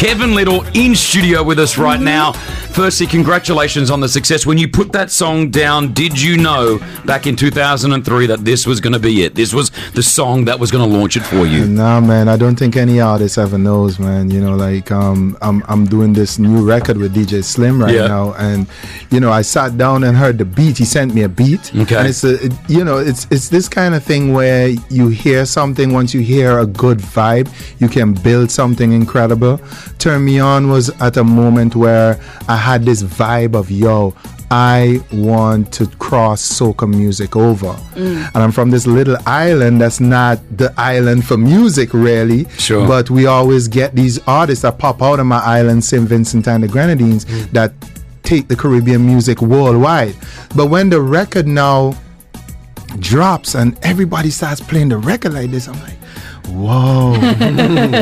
Kevin Lyttle in studio with us right mm-hmm. now. Firstly, congratulations on the success. When you put that song down, did you know back in 2003 that this was going to be it? This was the song that was going to launch it for you? Nah, man, I don't think any artist ever knows, man. You know, like um, I'm I'm doing this new record with DJ Slim right Yeah. now, and you know, I sat down and heard the beat. He sent me a beat, Okay. and it's a, it- you know, it's it's this kind of thing where you hear something. Once you hear a good vibe, you can build something incredible. Turn Me On was at a moment where I had this vibe of yo. I want to cross soca music over. Mm. And I'm from this little island that's not the island for music, really. Sure. But we always get these artists that pop out of my island, St. Vincent and the Grenadines, mm. that take the Caribbean music worldwide. But when the record now drops and everybody starts playing the record like this, I'm like, whoa.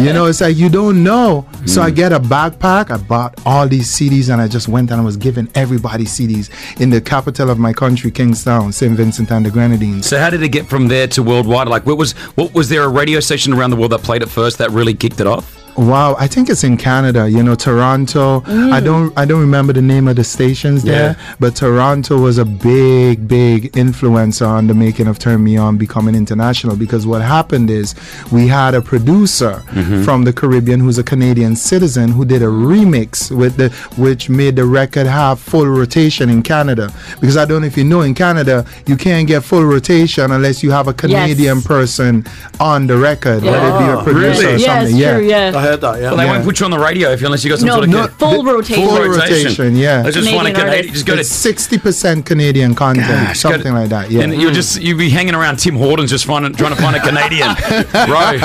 you know, it's like you don't know. So I mm. get a backpack. I bought all these CDs and I just went and I was giving everybody CDs in the capital of my country, Kingstown, St. Vincent and the Grenadines. So how did it get from there to worldwide? Like, what was what was there a radio station around the world that played it first that really kicked it off? Wow, I think it's in Canada. You know, Toronto. I mm. don't, I don't remember the name of the stations there, but Toronto was a big, big influencer on the making of Turn Me On becoming international. Because what happened is we had a producer mm-hmm. from the Caribbean who's a Canadian citizen who did a remix with the, which made the record have full rotation in Canada. Because I don't know if you know, in Canada you can't get full rotation unless you have a Canadian person on the record, whether it be a ah, producer Really? or Yeah, something. it's true. Yeah. I heard that, yeah. Well, they Yeah. won't put you on the radio if you unless you got some No, sort of no, ca- full the- rotation. full rotation, yeah. I just want a Canadian Canadian. Just go to it's sixty percent Canadian content, Gosh, something to- like that. Yeah. And you'll just you'll be hanging around Tim Hortons just finding, trying to find a Canadian. Bro,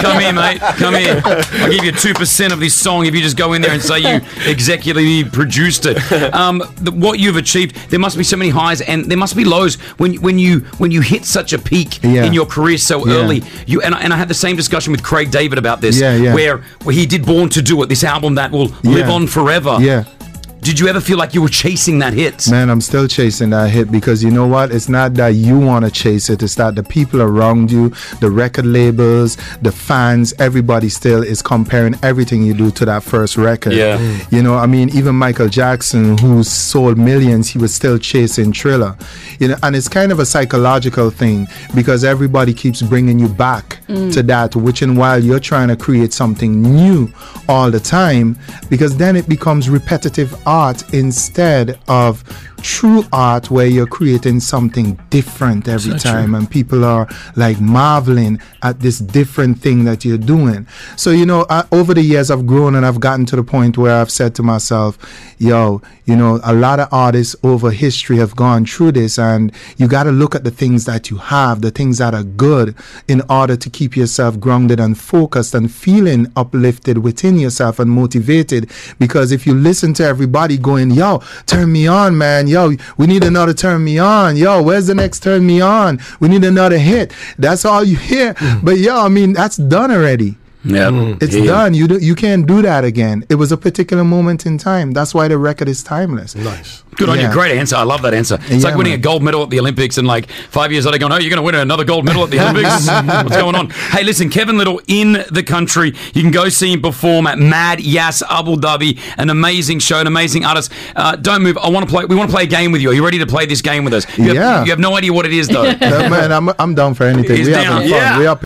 come here, mate. Come here. I'll give you two percent of this song if you just go in there and say you executively produced it. Um, the, what you've achieved, there must be so many highs and there must be lows when when you when you hit such a peak Yeah. in your career so Yeah. early. You and I, and I had the same discussion with Craig David about this, Yeah, yeah. where where he did Born to Do It, this album that will live on forever. yeah. Did you ever feel like you were chasing that hit? Man, I'm still chasing that hit because you know what? It's not that you want to chase it. It's that the people around you, the record labels, the fans, everybody still is comparing everything you do to that first record. Yeah. You know, I mean, even Michael Jackson, who sold millions, he was still chasing Thriller. You know, and it's kind of a psychological thing because everybody keeps bringing you back to mm. that, which and while you're trying to create something new all the time, because then it becomes repetitive art instead of true art where you're creating something different every time and people are like marveling at this different thing that you're doing. So you know I, over the years i've grown and i've gotten to the point where i've said to myself yo you know a lot of artists over history have gone through this and you got to look at the things that you have the things that are good in order to keep yourself grounded and focused and feeling uplifted within yourself and motivated. Because if you listen to everybody going yo turn me on man yo we need another turn me on. Yo where's the next turn me on? We need another hit. That's all you hear. Mm. But yo i mean that's done already Yeah, it's Yeah. done you do, you can't do that again it was a particular moment in time that's why the record is timeless Nice. Good on you. Great answer. I love that answer. It's Yeah, like winning man. a gold medal at the Olympics and like five years later going, oh, you're going to win another gold medal at the Olympics? What's going on? Hey, listen, Kevin Lyttle in the country. You can go see him perform at Mad Yas Abu Dhabi. An amazing show, an amazing artist. Uh, don't move. I want to play. We want to play a game with you. Are you ready to play this game with us? You have, Yeah. You have no idea what it is though. Uh, man i'm, I'm down for anything He's we down. having fun Yeah. we up